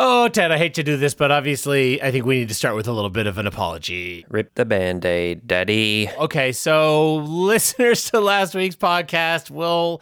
Oh, Ted, I hate to do this, but obviously, I think we need to start with a little bit of an apology. Rip the band aid, daddy. Okay, so listeners to last week's podcast will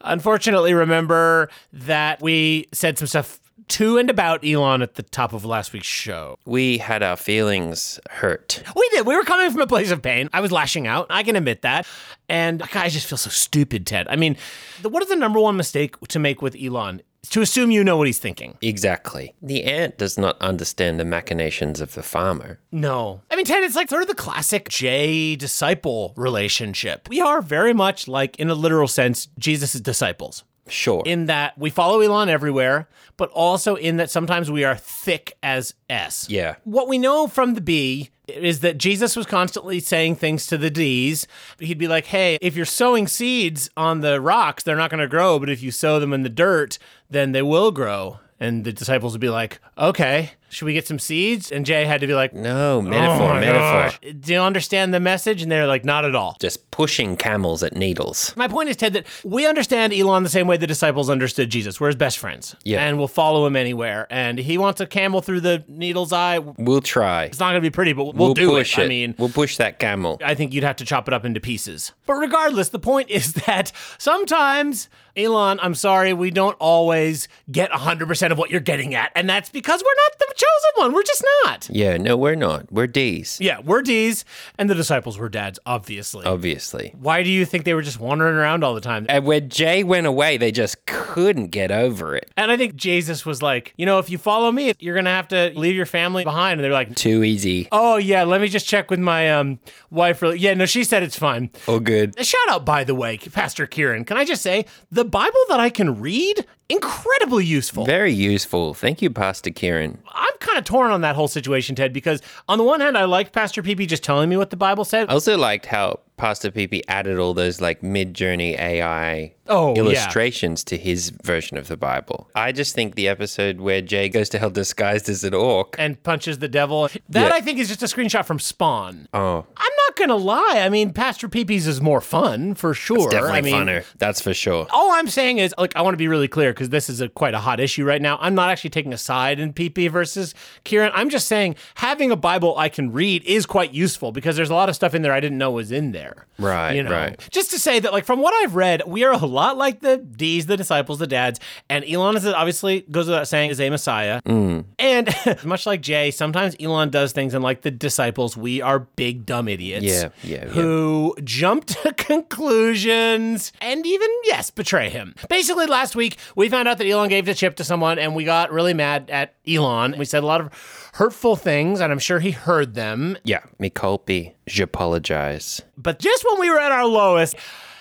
unfortunately remember that we said some stuff to and about Elon at the top of last week's show. We had our feelings hurt. We did. We were coming from a place of pain. I was lashing out. I can admit that. And God, I just feel so stupid, Ted. I mean, the, what is the number one mistake to make with Elon? To assume you know what he's thinking. Exactly. The ant does not understand the machinations of the farmer. No. I mean, Ted, it's like sort of the classic J disciple relationship. We are very much like, in a literal sense, Jesus' disciples. Sure. In that we follow Elon everywhere, but also in that sometimes we are thick as S. yeah. What we know from the B is that Jesus was constantly saying things to the D's. He'd be like, hey, if you're sowing seeds on the rocks, they're not going to grow, but if you sow them in the dirt, then they will grow. And the disciples would be like, okay, should we get some seeds? And Jay had to be like, No, metaphor, "Oh metaphor. gosh. Do you understand the message? And they're like, not at all. Just pushing camels at needles. My point is, Ted, that we understand Elon the same way the disciples understood Jesus. We're his best friends. Yeah. And we'll follow him anywhere. And he wants a camel through the needle's eye. We'll try. It's not going to be pretty, but we'll, do push it. it. I mean, we'll push that camel. I think you'd have to chop it up into pieces. But regardless, the point is that sometimes, Elon, I'm sorry, we don't always get 100% of what you're getting at. And that's because we're not the chosen one. We're just not. Yeah, no, we're not. We're D's. Yeah, we're D's, and the disciples were dads, obviously. Obviously. Why do you think they were just wandering around all the time? And when Jay went away, they just couldn't get over it. And I think Jesus was like, you know, if you follow me, you're going to have to leave your family behind. And they're like, Too easy. oh, yeah, let me just check with my um, wife. Really. Yeah, no, she said it's fine. Oh, good. Shout out, by the way, Pastor Kieran. Can I just say, the Bible that I can read, incredibly useful. Very useful. Thank you, Pastor Kieran. I'm kind of torn on that whole situation, Ted, because on the one hand, I liked Pastor PP just telling me what the Bible said. I also liked how Pastor PP added all those like Midjourney AI Oh, yeah. illustrations to his version of the Bible. I just think the episode where Jay goes to hell disguised as an orc. and punches the devil. That Yeah. I think is just a screenshot from Spawn. Oh, I'm not gonna lie. I mean, Pastor PP's is more fun for sure. definitely I mean, funner. That's for sure. All I'm saying is, like, I want to be really clear because this is a quite a hot issue right now. I'm not actually taking a side in PP versus Kieran. I'm just saying having a Bible I can read is quite useful because there's a lot of stuff in there I didn't know was in there. Right, You know, right. just to say that, like, from what I've read, we are a lot like the D's, the disciples, the dads, and Elon is obviously goes without saying is a Messiah. Mm. And much like Jay, sometimes Elon does things, and like the disciples, we are big dumb idiots. Yeah, yeah, yeah. Who jump to conclusions and even yes, betray him. Basically, last week we found out that Elon gave the chip to someone, and we got really mad at Elon. We said a lot of hurtful things, and I'm sure he heard them. Yeah, me culpy. J'apologize. But just when we were at our lowest,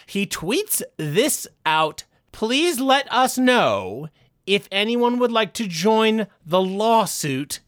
he tweets this out. Please let us know if anyone would like to join the lawsuit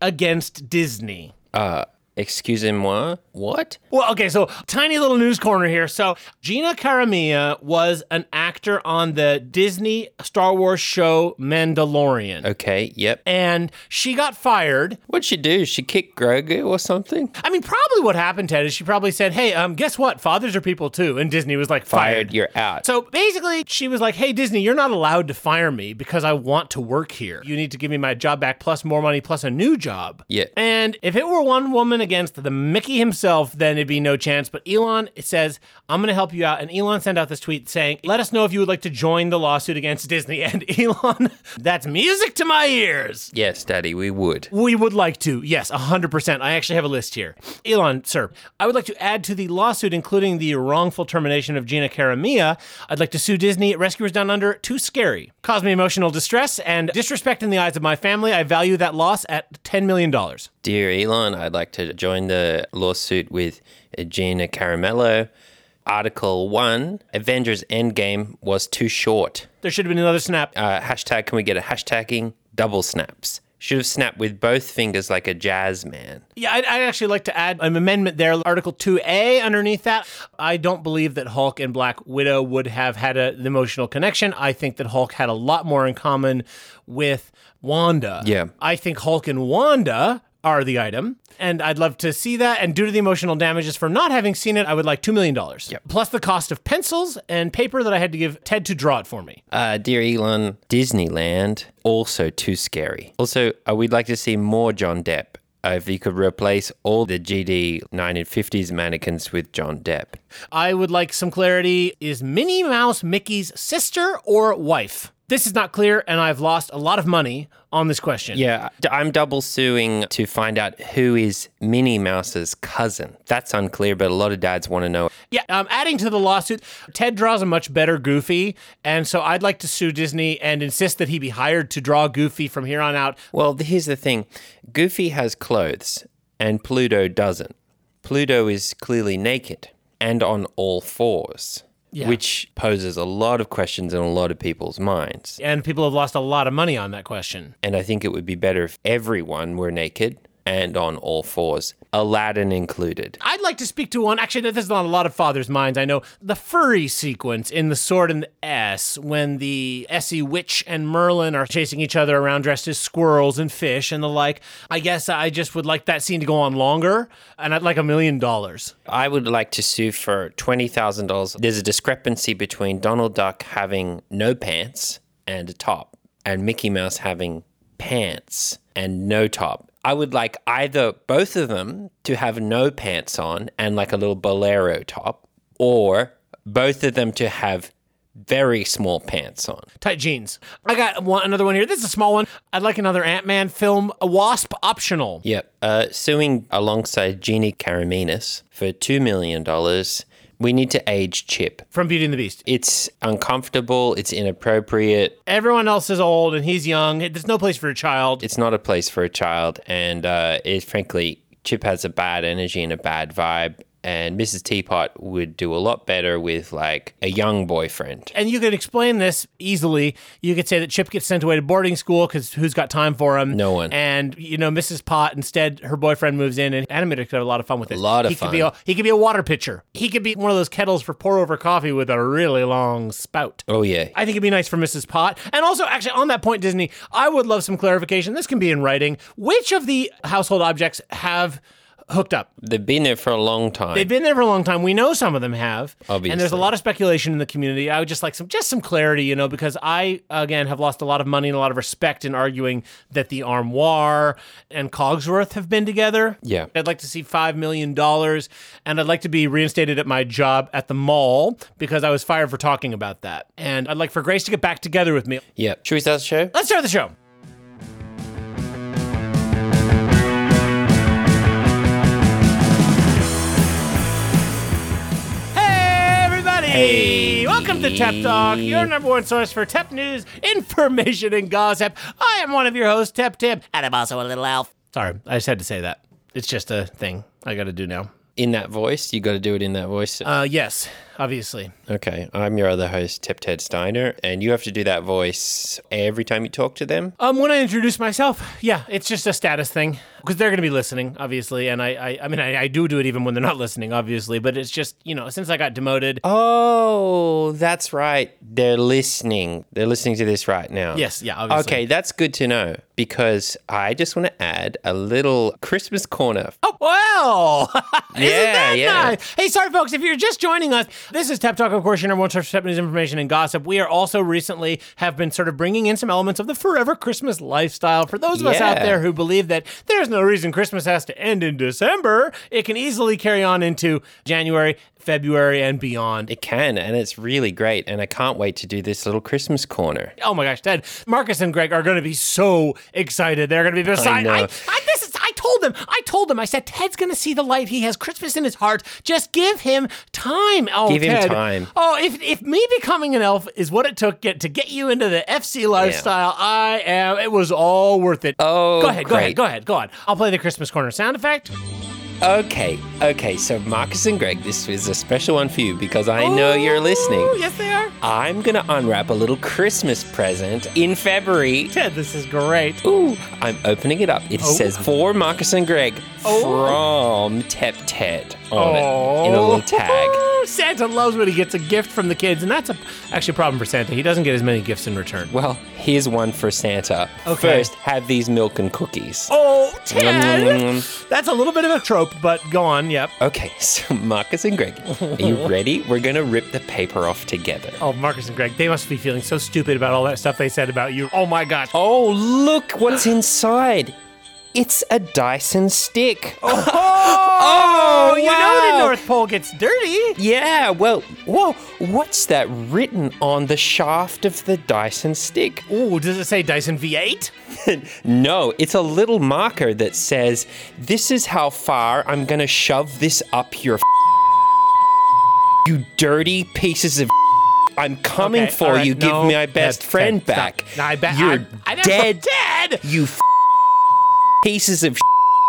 against Disney. Uh, excusez-moi. What? Well, okay, so tiny little news corner here. So Gina Carmilla was an actor on the Disney Star Wars show Mandalorian. Okay, yep. And she got fired. What'd she do? She kicked Grogu or something? I mean, probably what happened, Ted, is she probably said, "Hey, um, guess what? Fathers are people too." And Disney was like, Fired, you're out. So basically, she was like, "Hey Disney, you're not allowed to fire me because I want to work here. You need to give me my job back plus more money plus a new job." Yeah. And if it were one woman against the Mickey himself, then it'd be no chance. But Elon says, "I'm going to help you out." And Elon sent out this tweet saying, "Let us know if you would like to join the lawsuit against Disney." And Elon, that's music to my ears. yes, Daddy, we would. We would like to, yes, 100%. I actually have a list here. Elon, sir, I would like to add to the lawsuit, including the wrongful termination of Gina Caramia. I'd like to sue Disney, Rescuers Down Under, too scary. Caused me emotional distress and disrespect in the eyes of my family. I value that loss at $10 million. Dear Elon, I'd like to join the lawsuit with Gina Caramello. Article 1 Avengers Endgame was too short. There should have been another snap. Uh, hashtag, can we get a hashtagging? Double snaps. Should have snapped with both fingers like a jazz man. Yeah, I'd, I'd actually like to add an amendment there, Article 2A underneath that. I don't believe that Hulk and Black Widow would have had a, an emotional connection. I think that Hulk had a lot more in common with Wanda. Yeah. I think Hulk and Wanda are the item. And I'd love to see that. And due to the emotional damages for not having seen it, I would like $2 million. Plus the cost of pencils and paper that I had to give Ted to draw it for me. Uh, dear Elon, Disneyland, also too scary. Also, uh, we'd like to see more John Depp. Uh, if you could replace all the GD 1950s mannequins with John Depp. I would like some clarity. Is Minnie Mouse Mickey's sister or wife? This is not clear, and I've lost a lot of money on this question. Yeah, I'm double suing to find out who is Minnie Mouse's cousin. That's unclear, but a lot of dads want to know. Yeah, um, adding to the lawsuit, Ted draws a much better Goofy, and so I'd like to sue Disney and insist that he be hired to draw Goofy from here on out. Well, here's the thing Goofy has clothes, and Pluto doesn't. Pluto is clearly naked and on all fours. Yeah. Which poses a lot of questions in a lot of people's minds. And people have lost a lot of money on that question. And I think it would be better if everyone were naked and on all fours, Aladdin included. I'd like to speak to one. Actually, this is on a lot of fathers' minds. I know the furry sequence in The Sword and the S when the Essie Witch and Merlin are chasing each other around dressed as squirrels and fish and the like. I guess I just would like that scene to go on longer, and I'd like a million dollars. I would like to sue for $20,000. There's a discrepancy between Donald Duck having no pants and a top, and Mickey Mouse having pants and no top. I would like either both of them to have no pants on and like a little bolero top, or both of them to have very small pants on. Tight jeans. I got one, another one here. This is a small one. I'd like another Ant Man film, a Wasp optional. Yep. Uh, suing alongside Jeannie Karaminas for $2 million. We need to age Chip. From Beauty and the Beast. It's uncomfortable. It's inappropriate. Everyone else is old and he's young. There's no place for a child. It's not a place for a child. And uh, it, frankly, Chip has a bad energy and a bad vibe. And Mrs. Teapot would do a lot better with like a young boyfriend. And you could explain this easily. You could say that Chip gets sent away to boarding school because who's got time for him? No one. And you know, Mrs. Pot instead, her boyfriend moves in, and Animator could have a lot of fun with it. A lot of he Could be a, fun. he could be a water pitcher. He could be one of those kettles for pour over coffee with a really long spout. Oh, yeah. I think it'd be nice for Mrs. Pot. And also, actually, on that point, Disney, I would love some clarification. This can be in writing. Which of the household objects have hooked up? They've been there for a long time. They've been there for a long time. We know some of them have. Obviously. And there's a lot of speculation in the community. I would just like some just some clarity, you know, because I again have lost a lot of money and a lot of respect in arguing that the Armoire and Cogsworth have been together. Yeah. I'd like to see five million dollars and I'd like to be reinstated at my job at the mall because I was fired for talking about that. And I'd like for Grace to get back together with me. yeah. Should we start the show? Let's start the show. Hey. Welcome to Tep Talk, your number one source for Tep news, information, and gossip. I am one of your hosts, Tep Tip, and I'm also a little elf. Sorry, I just had to say that. It's just a thing I got to do now. In that voice? You got to do it in that voice. Uh, yes, obviously. Okay, I'm your other host, Tip Ted Steiner, and you have to do that voice every time you talk to them. Um, when I introduce myself, yeah, it's just a status thing because they're going to be listening, obviously, and I, I, I mean, I, I do do it even when they're not listening, obviously, but it's just you know, since I got demoted, Oh, that's right. They're listening. They're listening to this right now. yes, yeah, obviously. Okay, that's good to know because I just want to add a little Christmas corner. Oh well, isn't Yeah, yeah. nice? Hey, sorry, folks, if you're just joining us, this is Tep Talk, of course, your number one source for Tep news, information, and gossip. We are also recently have been sort of bringing in some elements of the forever Christmas lifestyle for those of us out there who believe that there's no reason Christmas has to end in December. It can easily carry on into January, February, and beyond. It can, and it's really great. And I can't wait to do this little Christmas corner. Oh my gosh, Ted, Marcus and Greg are going to be so excited. They're going to be beside. know. I, I, this is. I told them. I told them. I said Ted's going to see the light. He has Christmas in his heart. Just give him time. Oh, Give him time. Oh, if if me becoming an elf is what it took get to get you into the FC lifestyle, I am. It was all worth it. Oh, go ahead. Go ahead. Go ahead. Go on. I'll play the Christmas corner sound effect. Okay, okay. So Marcus and Greg, this is a special one for you because I know you're listening. Oh, yes, they are. I'm gonna unwrap a little Christmas present in February. Ted, this is great. Ooh, I'm opening it up. It oh. says for Marcus and Greg oh. from Tep Ted on it in a little oh. tag. Oh, Santa loves when he gets a gift from the kids, and that's a, actually a problem for Santa. He doesn't get as many gifts in return. Well, here's one for Santa. Okay. First, have these milk and cookies. Oh, Ted. That's a little bit of a trope, but go on. Yep. Okay, so Marcus and Greg, are you ready? We're gonna rip the paper off together. Oh, Marcus and Greg, they must be feeling so stupid about all that stuff they said about you. Oh my gosh. Oh, look what's inside. It's a Dyson stick. Oh, you know wow. the North Pole gets dirty. Yeah, well, whoa, what's that written on the shaft of the Dyson stick? Ooh, does it say Dyson V8? No, it's a little marker that says, This is how far I'm gonna shove this up your. You dirty pieces of. I'm coming Okay, for right, you. Give me my best friend back. No, I bet You're I, I dead. Dead. You pieces of.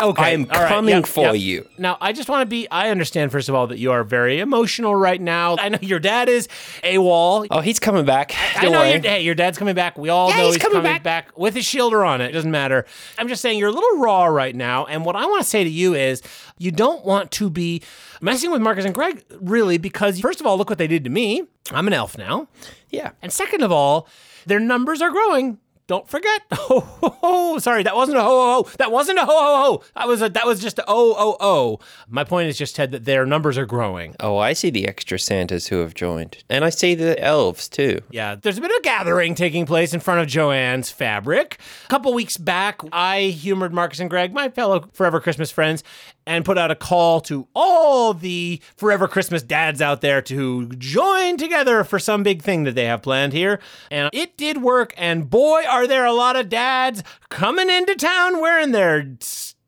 Okay, I am right, coming yep, for yep. you. Now, I just want to be. I understand, first of all, that you are very emotional right now. I know your dad is AWOL. Oh, he's coming back. I Don't know worry. your, hey, your dad's coming back. We all Yeah, know he's he's, coming coming, back. back. with his shielder on it. It doesn't matter. I'm just saying you're a little raw right now. And what I want to say to you is you don't want to be messing with Marcus and Greg, really, because first of all, look what they did to me. I'm an elf now. Yeah. And second of all, their numbers are growing. Don't forget. Oh, ho, ho, sorry, that wasn't a ho ho ho. That wasn't a ho ho ho. That was a that was just a oh oh oh. My point is just Ted that their numbers are growing. Oh, I see the extra Santas who have joined. And I see the elves too. Yeah, there's a bit of gathering taking place in front of Joanne's fabric. A couple weeks back, I humored Marcus and Greg, my fellow Forever Christmas friends, and put out a call to all the Forever Christmas dads out there to join together for some big thing that they have planned here. And it did work, and boy, are there a lot of dads coming into town wearing their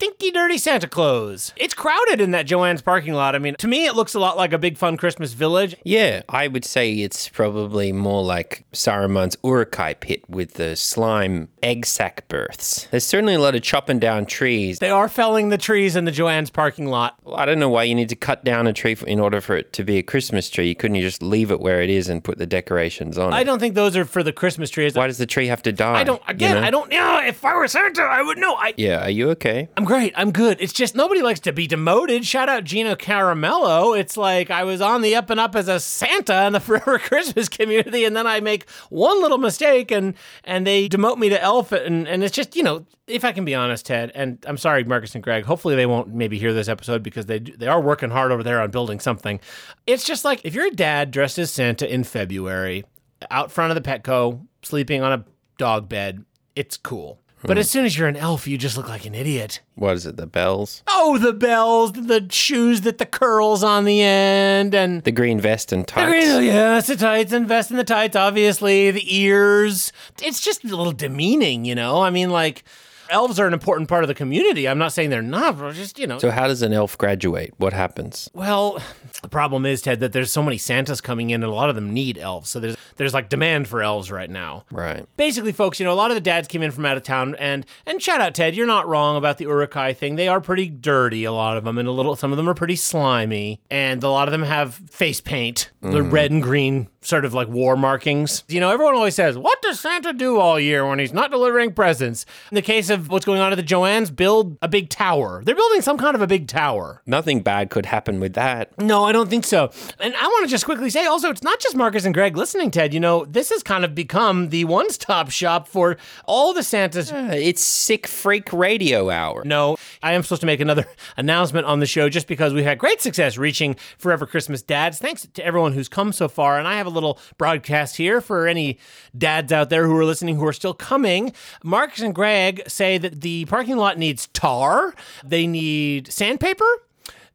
stinky, dirty Santa clothes. It's crowded in that Joanne's parking lot. I mean, to me, it looks a lot like a big fun Christmas village. Yeah, I would say it's probably more like Saruman's Uruk-hai pit with the slime egg sac births. There's certainly a lot of chopping down trees. They are felling the trees in the Joanne's parking lot. Well, I don't know why you need to cut down a tree for, in order for it to be a Christmas tree. Couldn't you just leave it where it is and put the decorations on I it? don't think those are for the Christmas trees. Why does the tree have to die? I don't. you Again, know? I don't. Yeah, if I were Santa, I would know. I. Yeah, are you okay? I'm great. I'm good. It's just nobody likes to be demoted. Shout out Gino Caramello. It's like I was on the up and up as a Santa in the Forever Christmas community, and then I make one little mistake, and and they demote me to elf, and and it's just you know, if I can be honest, Ted, and I'm sorry, Marcus and Greg. Hopefully they won't maybe hear this episode because they they are working hard over there on building something. It's just like if you're a dad dressed as Santa in February, out front of the Petco, sleeping on a dog bed, it's cool. But as soon as you're an elf, you just look like an idiot. What is it, the bells? Oh, the bells, the shoes that the curls on the end, and The green vest and the tights? green, yes, the tights and vest and the tights, obviously, the ears. It's just a little demeaning, you know? I mean, like, elves are an important part of the community. I'm not saying they're not, but just, you know. So how does an elf graduate? What happens? Well, the problem is, Ted, that there's so many Santas coming in, and a lot of them need elves. So there's there's like demand for elves right now. Right. Basically, folks, you know, a lot of the dads came in from out of town, and and shout out Ted, you're not wrong about the Uruk-hai thing. They are pretty dirty, a lot of them, and a little some of them are pretty slimy, and a lot of them have face paint, the mm. red and green sort of like war markings. You know, everyone always says, "What does Santa do all year when he's not delivering presents?" In the case of what's going on at the Joannes, build a big tower. They're building some kind of a big tower. Nothing bad could happen with that. No, I don't think so. And I want to just quickly say also, it's not just Marcus and Greg listening, Ted. You know, this has kind of become the one stop shop for all the Santas. Uh, It's sick freak radio hour. No, I am supposed to make another announcement on the show just because we had great success reaching Forever Christmas Dads. Thanks to everyone who's come so far. And I have a little broadcast here for any dads out there who are listening who are still coming. Marcus and Greg say that the parking lot needs tar, they need sandpaper.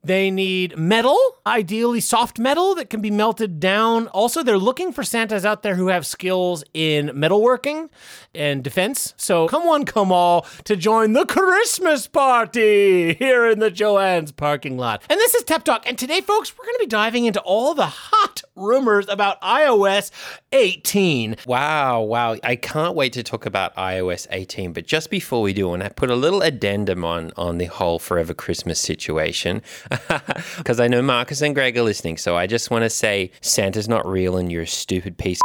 They need metal, ideally soft metal that can be melted down. Also, they're looking for Santas out there who have skills in metalworking and defense. So come one, come all to join the Christmas party here in the Joanne's parking lot. And this is Tep Talk. And today, folks, we're going to be diving into all the hot rumors about iOS 18. Wow, wow. I can't wait to talk about iOS 18. But just before we do, I put a little addendum on, on the whole Forever Christmas situation, because I know Marcus and Greg are listening. So I just want to say Santa's not real and you're a stupid piece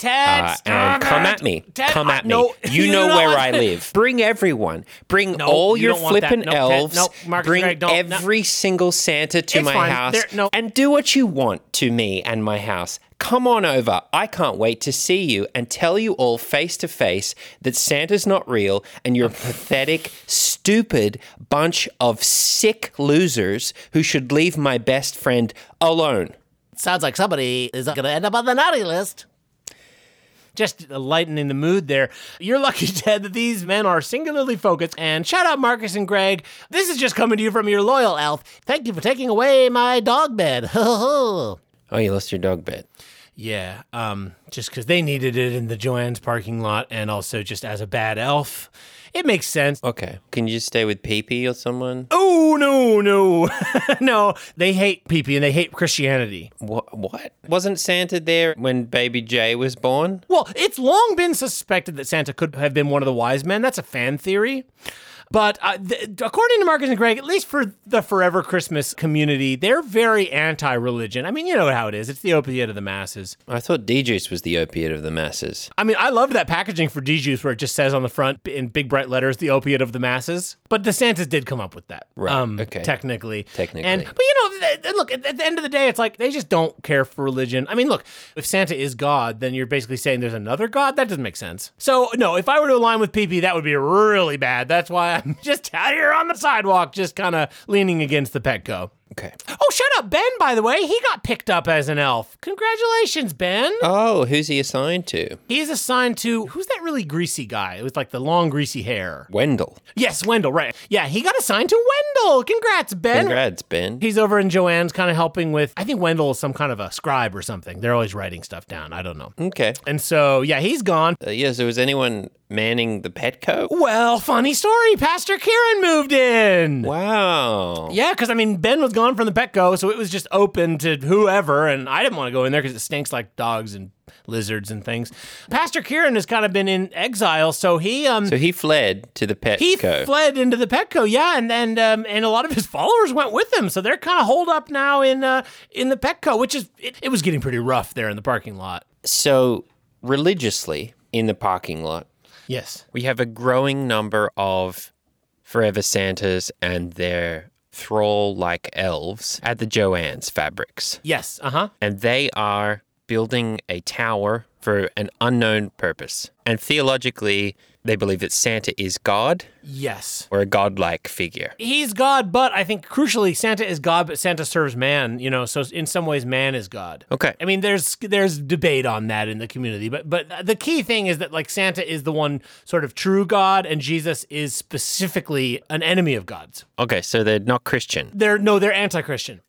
Ted, Uh, and come at me. Ted, come at me. no, you, you know where I live. Bring everyone. Bring No, all you your don't want that. flippin' No, Ted, elves. no, Marcus Bring Greg, every single Santa to It's my fine. house. There-. And do what you want to me and my house. Come on over. I can't wait to see you and tell you all face to face that Santa's not real and you're a pathetic, stupid stupid bunch of sick losers who should leave my best friend alone. Sounds like somebody is going to end up on the naughty list. Just lightening the mood there. You're lucky, Ted, that these men are singularly focused. And shout out Marcus and Greg. This is just coming to you from your loyal elf. Thank you for taking away my dog bed. oh, you lost your dog bed. Yeah, um, just because they needed it in the Joanne's parking lot, and also just as a bad elf, it makes sense. Okay. Can you just stay with Pee or someone? Oh no, no, no! They hate Pee and they hate Christianity. What? What? Wasn't Santa there when baby Jay was born? Well, it's long been suspected that Santa could have been one of the wise men. That's a fan theory. But uh, th- according to Marcus and Greg, at least for the Forever Christmas community, they're very anti religion. I mean, you know how it is. It's the opiate of the masses. I thought D Juice was the opiate of the masses. I mean, I love that packaging for D Juice where it just says on the front in big bright letters, the opiate of the masses. But the Santas did come up with that. Right. Um, okay. Technically. Technically. And, but you know, th- th- look, at, at the end of the day, it's like they just don't care for religion. I mean, look, if Santa is God, then you're basically saying there's another God? That doesn't make sense. So, no, if I were to align with PP, that would be really bad. That's why Just out here on the sidewalk, just kind of leaning against the Petco. Okay. Oh, shut up, Ben, by the way. He got picked up as an elf. Congratulations, Ben. Oh, who's he assigned to? He's assigned to who's that really greasy guy with like the long greasy hair? Wendell. Yes, Wendell, right. Yeah, he got assigned to Wendell. Congrats, Ben. Congrats, Ben. He's over in Joanne's, kind of helping with I think Wendell is some kind of a scribe or something. They're always writing stuff down. I don't know. Okay. And so, yeah, he's gone. Uh, yeah, so was anyone manning the Petco? Well, funny story. Pastor Kieran moved in. Wow. Yeah, because I mean, Ben was gone from the Petco, so it was just open to whoever, and I didn't want to go in there because it stinks like dogs and lizards and things. Pastor Kieran has kind of been in exile, so he um So he fled to the Petco. he fled into the Petco, yeah, and and um, and a lot of his followers went with him, so they're kind of holed up now in uh, in the Petco, which is it, it was getting pretty rough there in the parking lot. so religiously in the parking lot, Yes, we have a growing number of forever Santas and their thrall like elves at the Joanne's fabrics. yes, uh huh. And they are building a tower for an unknown purpose. And theologically, they believe that Santa is God Yes. or a godlike figure. He's God, but I think crucially, Santa is God, but Santa serves man. You know, so in some ways, man is God. Okay. I mean, there's there's debate on that in the community, but but the key thing is that like Santa is the one sort of true God, and Jesus is specifically an enemy of God's. Okay, so they're not Christian. They're no, they're anti-Christian.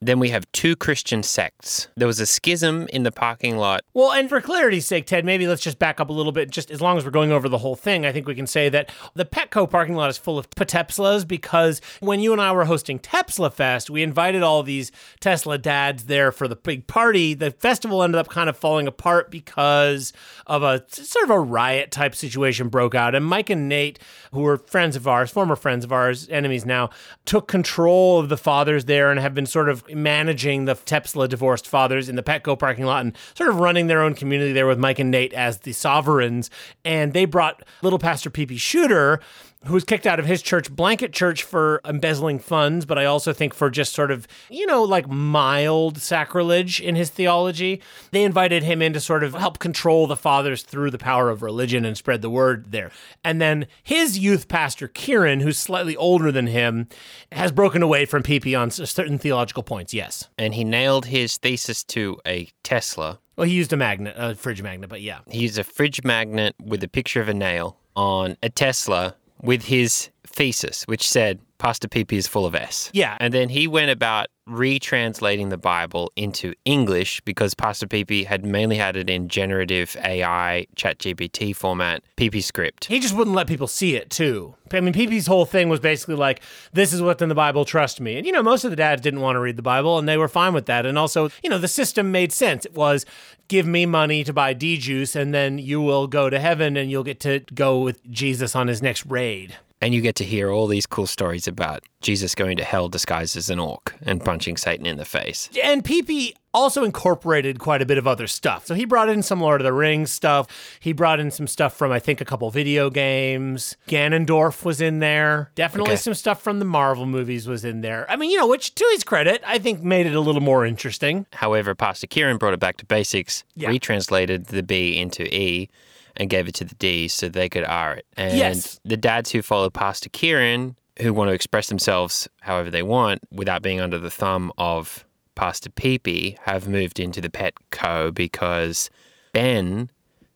Then we have two Christian sects. There was a schism in the parking lot. Well, and for clarity's sake, Ted, maybe let's just back up a little bit. Just as long as we're going over the whole thing, I think we can say that the Petco parking lot is full of Petepslas because when you and I were hosting Tepsla Fest, we invited all these Tesla dads there for the big party. The festival ended up kind of falling apart because of a sort of a riot type situation broke out. And Mike and Nate, who were friends of ours, former friends of ours, enemies now, took control of the fathers there and have been sort of managing the Tepsla divorced fathers in the Petco parking lot and sort of running their own community there with Mike and Nate as the sovereigns. And they brought little Pastor Pee Shooter, who was kicked out of his church, Blanket Church, for embezzling funds, but I also think for just sort of, you know, like mild sacrilege in his theology. They invited him in to sort of help control the fathers through the power of religion and spread the word there. And then his youth pastor, Kieran, who's slightly older than him, has broken away from PP on certain theological points, yes. And he nailed his thesis to a Tesla. Well, he used a magnet, a fridge magnet, but yeah. He used a fridge magnet with a picture of a nail on a Tesla with his thesis, which said, Pastor PP is full of S. Yeah. And then he went about retranslating the Bible into English because Pastor PP had mainly had it in generative AI, ChatGPT format, PP script. He just wouldn't let people see it too. I mean, PP's whole thing was basically like, "This is what's in the Bible. Trust me." And you know, most of the dads didn't want to read the Bible, and they were fine with that. And also, you know, the system made sense. It was, "Give me money to buy D juice, and then you will go to heaven, and you'll get to go with Jesus on his next raid." And you get to hear all these cool stories about Jesus going to hell disguised as an orc and punching Satan in the face. And PP also incorporated quite a bit of other stuff. So he brought in some Lord of the Rings stuff. He brought in some stuff from, I think, a couple video games. Ganondorf was in there. Definitely Okay. some stuff from the Marvel movies was in there. I mean, you know, which to his credit, I think made it a little more interesting. However, Pastor Kieran brought it back to basics, Yeah. retranslated the B into E, and gave it to the D's so they could R it. And Yes. the dads who follow Pastor Kieran, who want to express themselves however they want without being under the thumb of Pastor Peepee, have moved into the pet co because Ben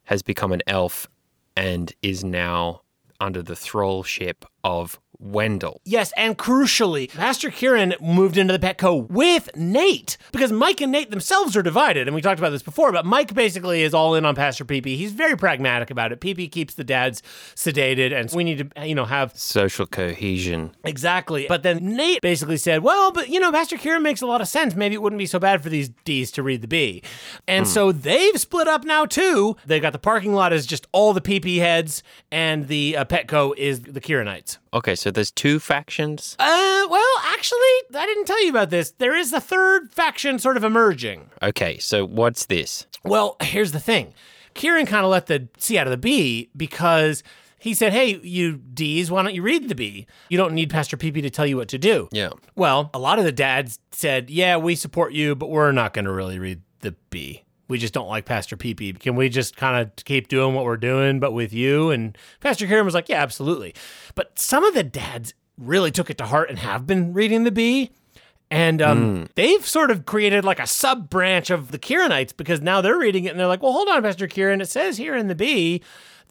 has become an elf and is now under the thrallship of Wendell. Yes, and crucially, Pastor Kieran moved into the Petco with Nate because Mike and Nate themselves are divided. And we talked about this before, but Mike basically is all in on Pastor Peepee. He's very pragmatic about it. Peepee keeps the dads sedated, and we need to, you know, have Social cohesion. Exactly. But then Nate basically said, well, but you know, Pastor Kieran makes a lot of sense. Maybe it wouldn't be so bad for these D's to read the B. And so they've split up now too. They've got the parking lot as just all the PP heads, and the uh, Petco is the Kieranites. Okay, so there's two factions. Uh, well, actually, I didn't tell you about this. There is a third faction sort of emerging. Okay, so what's this? Well, here's the thing. Kieran kind of let the C out of the B because he said, Hey, you D's, why don't you read the B? You don't need Pastor PP to tell you what to do. Yeah. Well, a lot of the dads said, Yeah, we support you, but we're not going to really read the B. We just don't like Pastor PP. Can we just kind of keep doing what we're doing, but with you? And Pastor Kieran was like, Yeah, absolutely. But some of the dads really took it to heart and have been reading the B. And um, they've sort of created like a sub branch of the Kieranites because now they're reading it and they're like, well, hold on, Pastor Kieran. It says here in the B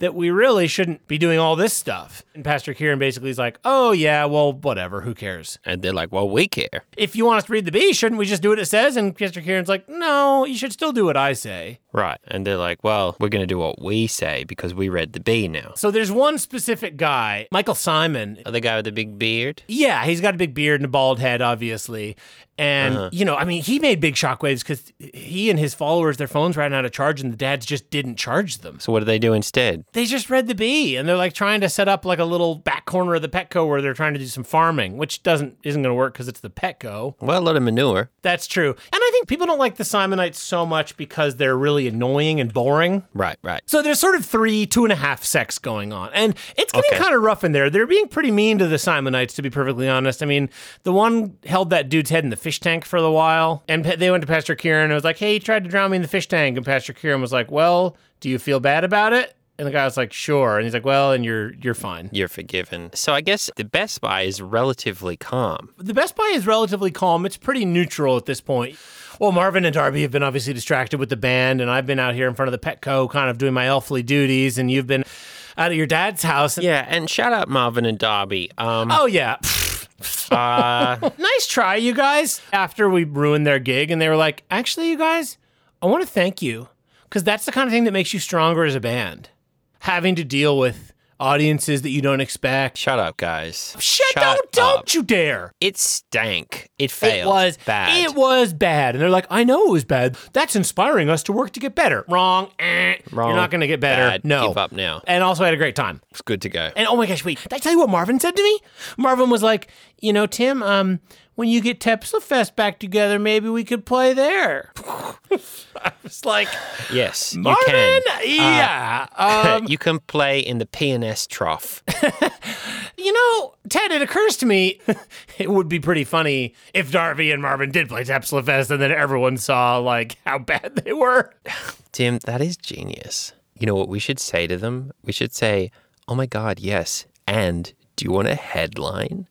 that we really shouldn't be doing all this stuff. And Pastor Kieran basically is like, oh, yeah, well, whatever. Who cares? And they're like, well, we care. If you want us to read the B, shouldn't we just do what it says? And Pastor Kieran's like, no, you should still do what I say. Right. And they're like, well, we're going to do what we say because we read the B now. So there's one specific guy, Michael Simon, Oh, the guy with the big beard? Yeah, he's got a big beard and a bald head, obviously. And, uh-huh. you know, I mean, he made big shockwaves because he and his followers, their phones ran out of charge and the dads just didn't charge them. So what do they do instead? They just read the B and they're like trying to set up like a little back corner of the Petco where they're trying to do some farming, which doesn't isn't going to work because it's the Petco. Well, a lot of manure. That's true. I think people don't like the Simonites so much because they're really annoying and boring. Right, right. So there's sort of three, two and a half sects going on. And it's getting Okay. kind of rough in there. They're being pretty mean to the Simonites, to be perfectly honest. I mean, the one held that dude's head in the fish tank for a while. And they went to Pastor Kieran and was like, hey, he tried to drown me in the fish tank. And Pastor Kieran was like, well, do you feel bad about it? And the guy was like, sure. And he's like, well, and you're you're fine. You're forgiven. So I guess the Best Buy is relatively calm. The Best Buy is relatively calm. It's pretty neutral at this point. Well, Marvin and Darby have been obviously distracted with the band, and I've been out here in front of the Petco kind of doing my elfly duties, and you've been out of your dad's house. Yeah, and shout out Marvin and Darby. Um, Oh, yeah. uh, nice try, you guys. After we ruined their gig, and they were like, actually, you guys, I want to thank you because that's the kind of thing that makes you stronger as a band. Having to deal with audiences that you don't expect. shut up, guys. Shit, Shut don't, don't up. you dare. It stank. It failed. It was bad. It was bad. And they're like, I know it was bad. That's inspiring us to work to get better. Wrong. Eh. Wrong. You're not going to get better. Bad. No. Give up now. And also, I had a great time. It's good to go. And oh my gosh, wait, did I tell you what Marvin said to me? Marvin was like, you know, Tim, um, when you get Tepsa Fest back together, maybe we could play there. I was like, Yes, you Marvin, can. yeah. Uh, um, you can play in the PNS trough. you know, Ted, it occurs to me it would be pretty funny if Darby and Marvin did play Tepsa Fest and then everyone saw like how bad they were. Tim, that is genius. You know what we should say to them? We should say, "Oh my God, yes." And do you want a headline?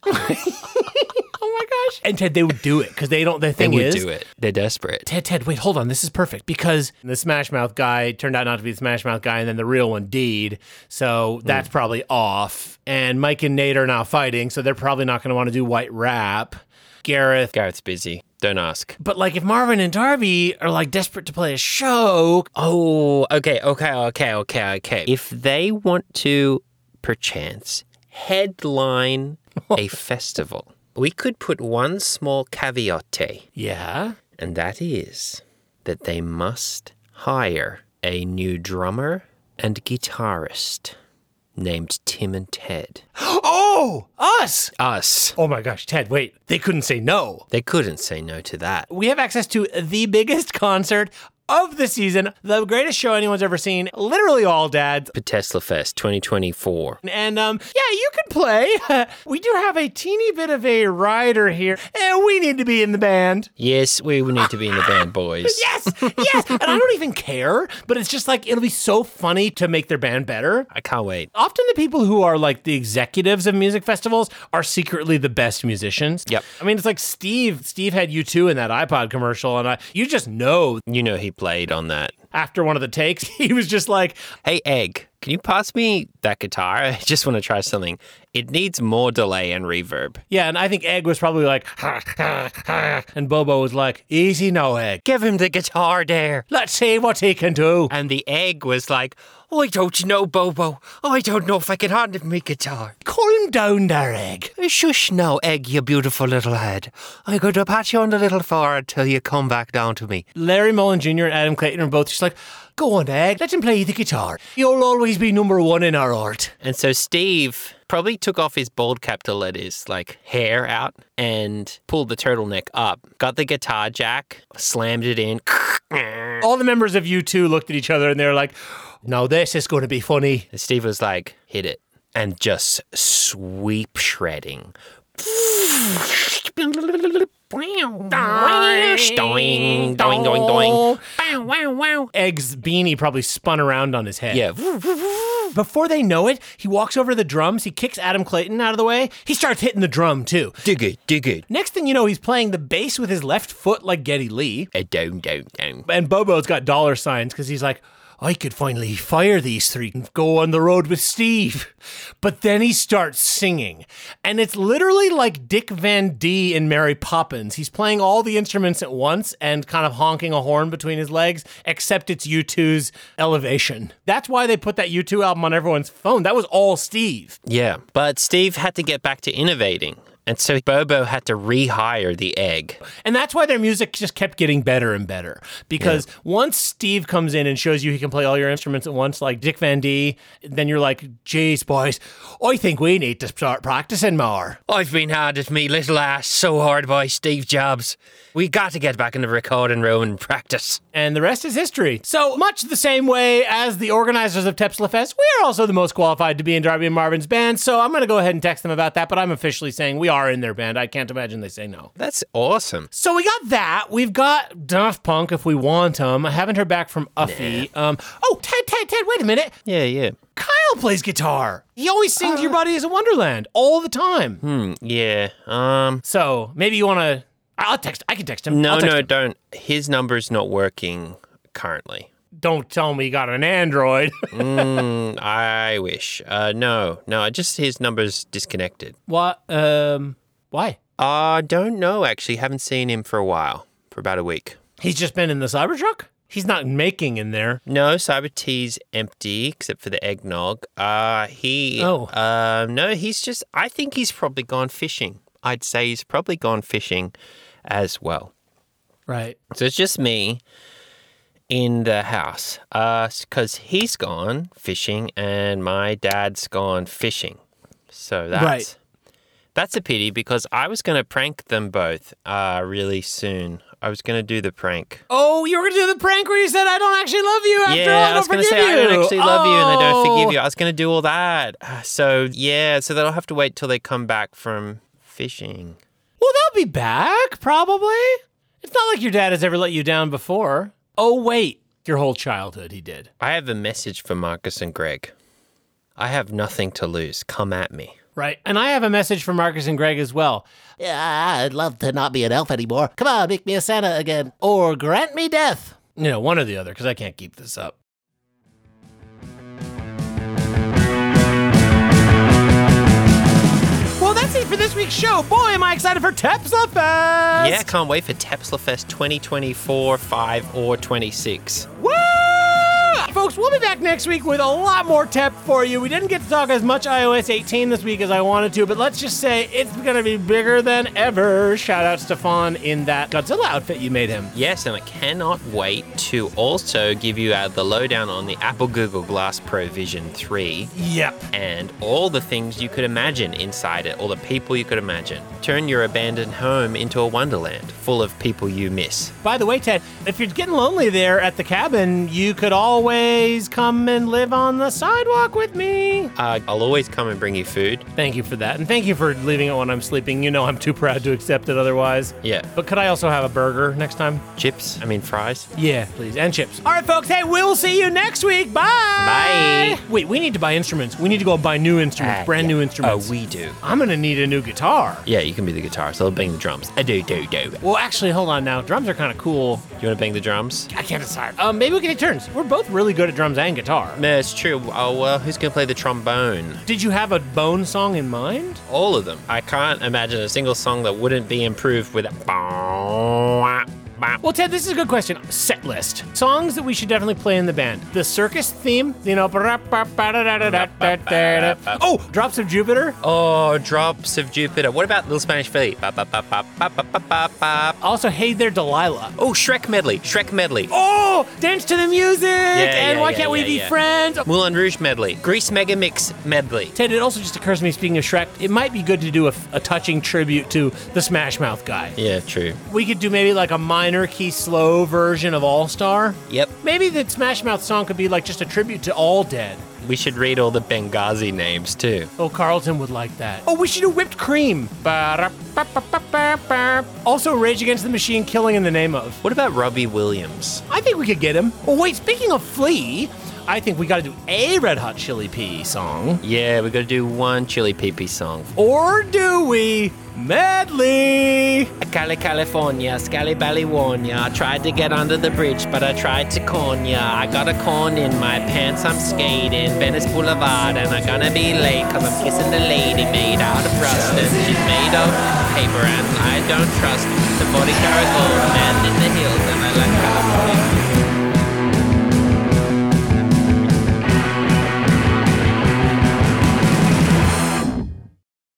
Gosh. And Ted, they would do it because they don't, the They thing would is, do it. They're desperate. Ted, Ted, wait, hold on. This is perfect because the Smash Mouth guy turned out not to be the Smash Mouth guy, and then the real one deed. So that's hmm. probably off. And Mike and Nate are now fighting, so they're probably not going to want to do White Rap. Gareth. Gareth's busy. Don't ask. But like, if Marvin and Darby are like desperate to play a show, Oh, okay, okay, okay, okay, okay. If they want to, perchance, headline a festival, we could put one small caveat, yeah, and that is that they must hire a new drummer and guitarist named Tim and Ted. Oh, us. Us. Oh my gosh, Ted, wait. They couldn't say no. They couldn't say no to that. We have access to the biggest concert of the season, the greatest show anyone's ever seen. Literally all dads. Tesla Fest 2024. And um, yeah, you can play. we do have a teeny bit of a rider here, and we need to be in the band. Yes, we will need to be in the band, boys. Yes, yes. And I don't even care, but it's just like it'll be so funny to make their band better. I can't wait. Often the people who are like the executives of music festivals are secretly the best musicians. Yep. I mean, it's like Steve. Steve had you two in that iPod commercial, and I, you just know You know he played on that. after one of the takes, he was just like, Hey, Egg, can you pass me that guitar? I just want to try something. It needs more delay and reverb. yeah. And I think Egg was probably like, and Bobo was like, easy no, Egg. Give him the guitar there. Let's see what he can do. And the egg was like, I don't know, Bobo. I don't know if I can handle me guitar. Calm down there, Egg. Shush now, Egg, you beautiful little head. I'm going to pat you on the little forehead till you come back down to me. Larry Mullen Jr. and Adam Clayton are both just like, go on, Egg, let him play the guitar. You'll always be number one in our art. And so Steve probably took off his bald cap to let his like hair out and pulled the turtleneck up. Got the guitar jack, slammed it in. All the members of U2 looked at each other and they were like, now this is going to be funny. And Steve was like, hit it. And just sweep shredding. Doing, doing, doing, doing. Bow, wow, wow. Egg's beanie probably spun around on his head. Yeah. Before they know it, he walks over to the drums, he kicks Adam Clayton out of the way, he starts hitting the drum too. Dig it, dig it. Next thing you know, he's playing the bass with his left foot like Geddy Lee. Uh, down, down, down. And Bobo's got dollar signs because he's like, I could finally fire these three and go on the road with Steve. But then he starts singing. And it's literally like Dick Van D in Mary Poppins. He's playing all the instruments at once and kind of honking a horn between his legs, except it's U2's Elevation. That's why they put that U2 album on everyone's phone. That was all Steve. Yeah. But Steve had to get back to innovating. And so Bobo had to rehire the egg. And that's why their music just kept getting better and better. Because once Steve comes in and shows you he can play all your instruments at once, like Dick Van D, then you're like, geez, boys, I think we need to start practicing more. I've been hard at me little ass so hard by Steve Jobs. We got to get back in the recording room and practice. And the rest is history. So, much the same way as the organizers of Tepsla Fest, we are also the most qualified to be in Darby and Marvin's band. So, I'm going to go ahead and text them about that, but I'm officially saying we are in their band. I can't imagine they say no. That's awesome. So we got that. We've got Daft Punk if we want them. I haven't heard back from Uffie. Um, oh, Ted, Ted, Ted, wait a minute. Yeah, yeah. Kyle plays guitar. He always sings Your Body is a Wonderland all the time. Hmm, yeah. Um So maybe you want to. I'll text. I can text him. no, I'll text no, him. don't. His number's not working currently. Don't tell me you got an Android. Mm, I wish. Uh no. No, just his number's disconnected. what? Um, why? I don't know actually. Haven't seen him for a while. For about a week. He's just been in the Cybertruck. He's not making in there. No, Cyber Tea's empty except for the eggnog. Uh he Oh. uh, no, he's just I think he's probably gone fishing. I'd say he's probably gone fishing as well. Right. So it's just me in the house. Uh cuz he's gone fishing and my dad's gone fishing. So that's Right. That's a pity because I was going to prank them both uh really soon. I was going to do the prank. Oh, you were gonna do the prank where you said I don't actually love you. After all, Yeah, I was going to say I don't actually love you and I don't Oh. forgive you. I was going to do all that. So, yeah, so they'll have to wait till they come back from fishing. Well, they'll be back, probably. It's not like your dad has ever let you down before. Oh, wait. Your whole childhood, he did. I have a message for Marcus and Greg. I have nothing to lose. Come at me. Right. And I have a message for Marcus and Greg as well. Yeah, I'd love to not be an elf anymore. Come on, make me a Santa again. Or grant me death. You know, one or the other, because I can't keep this up. Week's show. Boy, am I excited for Tepsa Fest! Yeah, can't wait for Tepsla Fest 2024, 5, or 26. Woo! Folks, we'll be back next week with a lot more tech for you. We didn't get to talk as much iOS 18 this week as I wanted to, but let's just say it's going to be bigger than ever. Shout out Stefan in that Godzilla outfit you made him. Yes, and I cannot wait to also give you uh, the lowdown on the Apple Google Glass Pro Vision 3 Yep. and all the things you could imagine inside it, all the people you could imagine. Turn your abandoned home into a wonderland full of people you miss. By the way, Ted, if you're getting lonely there at the cabin, you could always come and live on the sidewalk with me. Uh, I'll always come and bring you food. Thank you for that. And thank you for leaving it when I'm sleeping. You know I'm too proud to accept it otherwise. Yeah. But could I also have a burger next time? Chips, I mean fries. Yeah, please. And chips. All right, folks. Hey, we'll see you next week. Bye. Bye. Wait, we need to buy instruments. We need to go buy new instruments, Ah, brand yeah. new instruments. Oh, we do. I'm going to need a new guitar. Yeah, you can be the guitar, so I'll bang the drums. I do, do, do. Well, actually, hold on now. Drums are kind of cool. You want to bang the drums? I can't decide. Um, maybe we can take turns. We're both really good at drums and guitar. No, it's true. Oh, well, who's going to play the trombone? Did you have a bone song in mind? All of them. I can't imagine a single song that wouldn't be improved with. Well, Ted, this is a good question. Set list. Songs that we should definitely play in the band. The circus theme, you know. Oh, Drops of Jupiter. Oh, Drops of Jupiter. What about Little Spanish Feet? Also, Hey There, Delilah. Oh, Shrek medley. Shrek medley. Oh, Dance to the Music. Yeah, and Why Can't We Be Friends? Moulin Rouge medley. Grease Mega Mix medley. Ted, it also just occurs to me, speaking of Shrek, it might be good to do a, a touching tribute to the Smash Mouth guy. Yeah, true. We could do maybe like a minor key slow version of All Star. Yep. Maybe the Smash Mouth song could be like just a tribute to All Dead. We should read all the Benghazi names too. Oh, Carlton would like that. Oh, we should do whipped cream. Also, Rage Against the Machine, Killing in the Name of. What about Robbie Williams? I think we could get him. Oh, wait, speaking of Flea, I think we got to do a Red Hot Chili Pea song. Yeah, we got to do one Chili Pee song. Or do we medley? Cali, California, Scally Ballywarnia. I tried to get under the bridge, but I tried to corn ya. I got a corn in my pants, I'm skating Venice Boulevard, and I'm gonna be late, cause I'm kissing the lady made out of rust, and she's made of paper, and I don't trust the 40 karat gold man in the hills,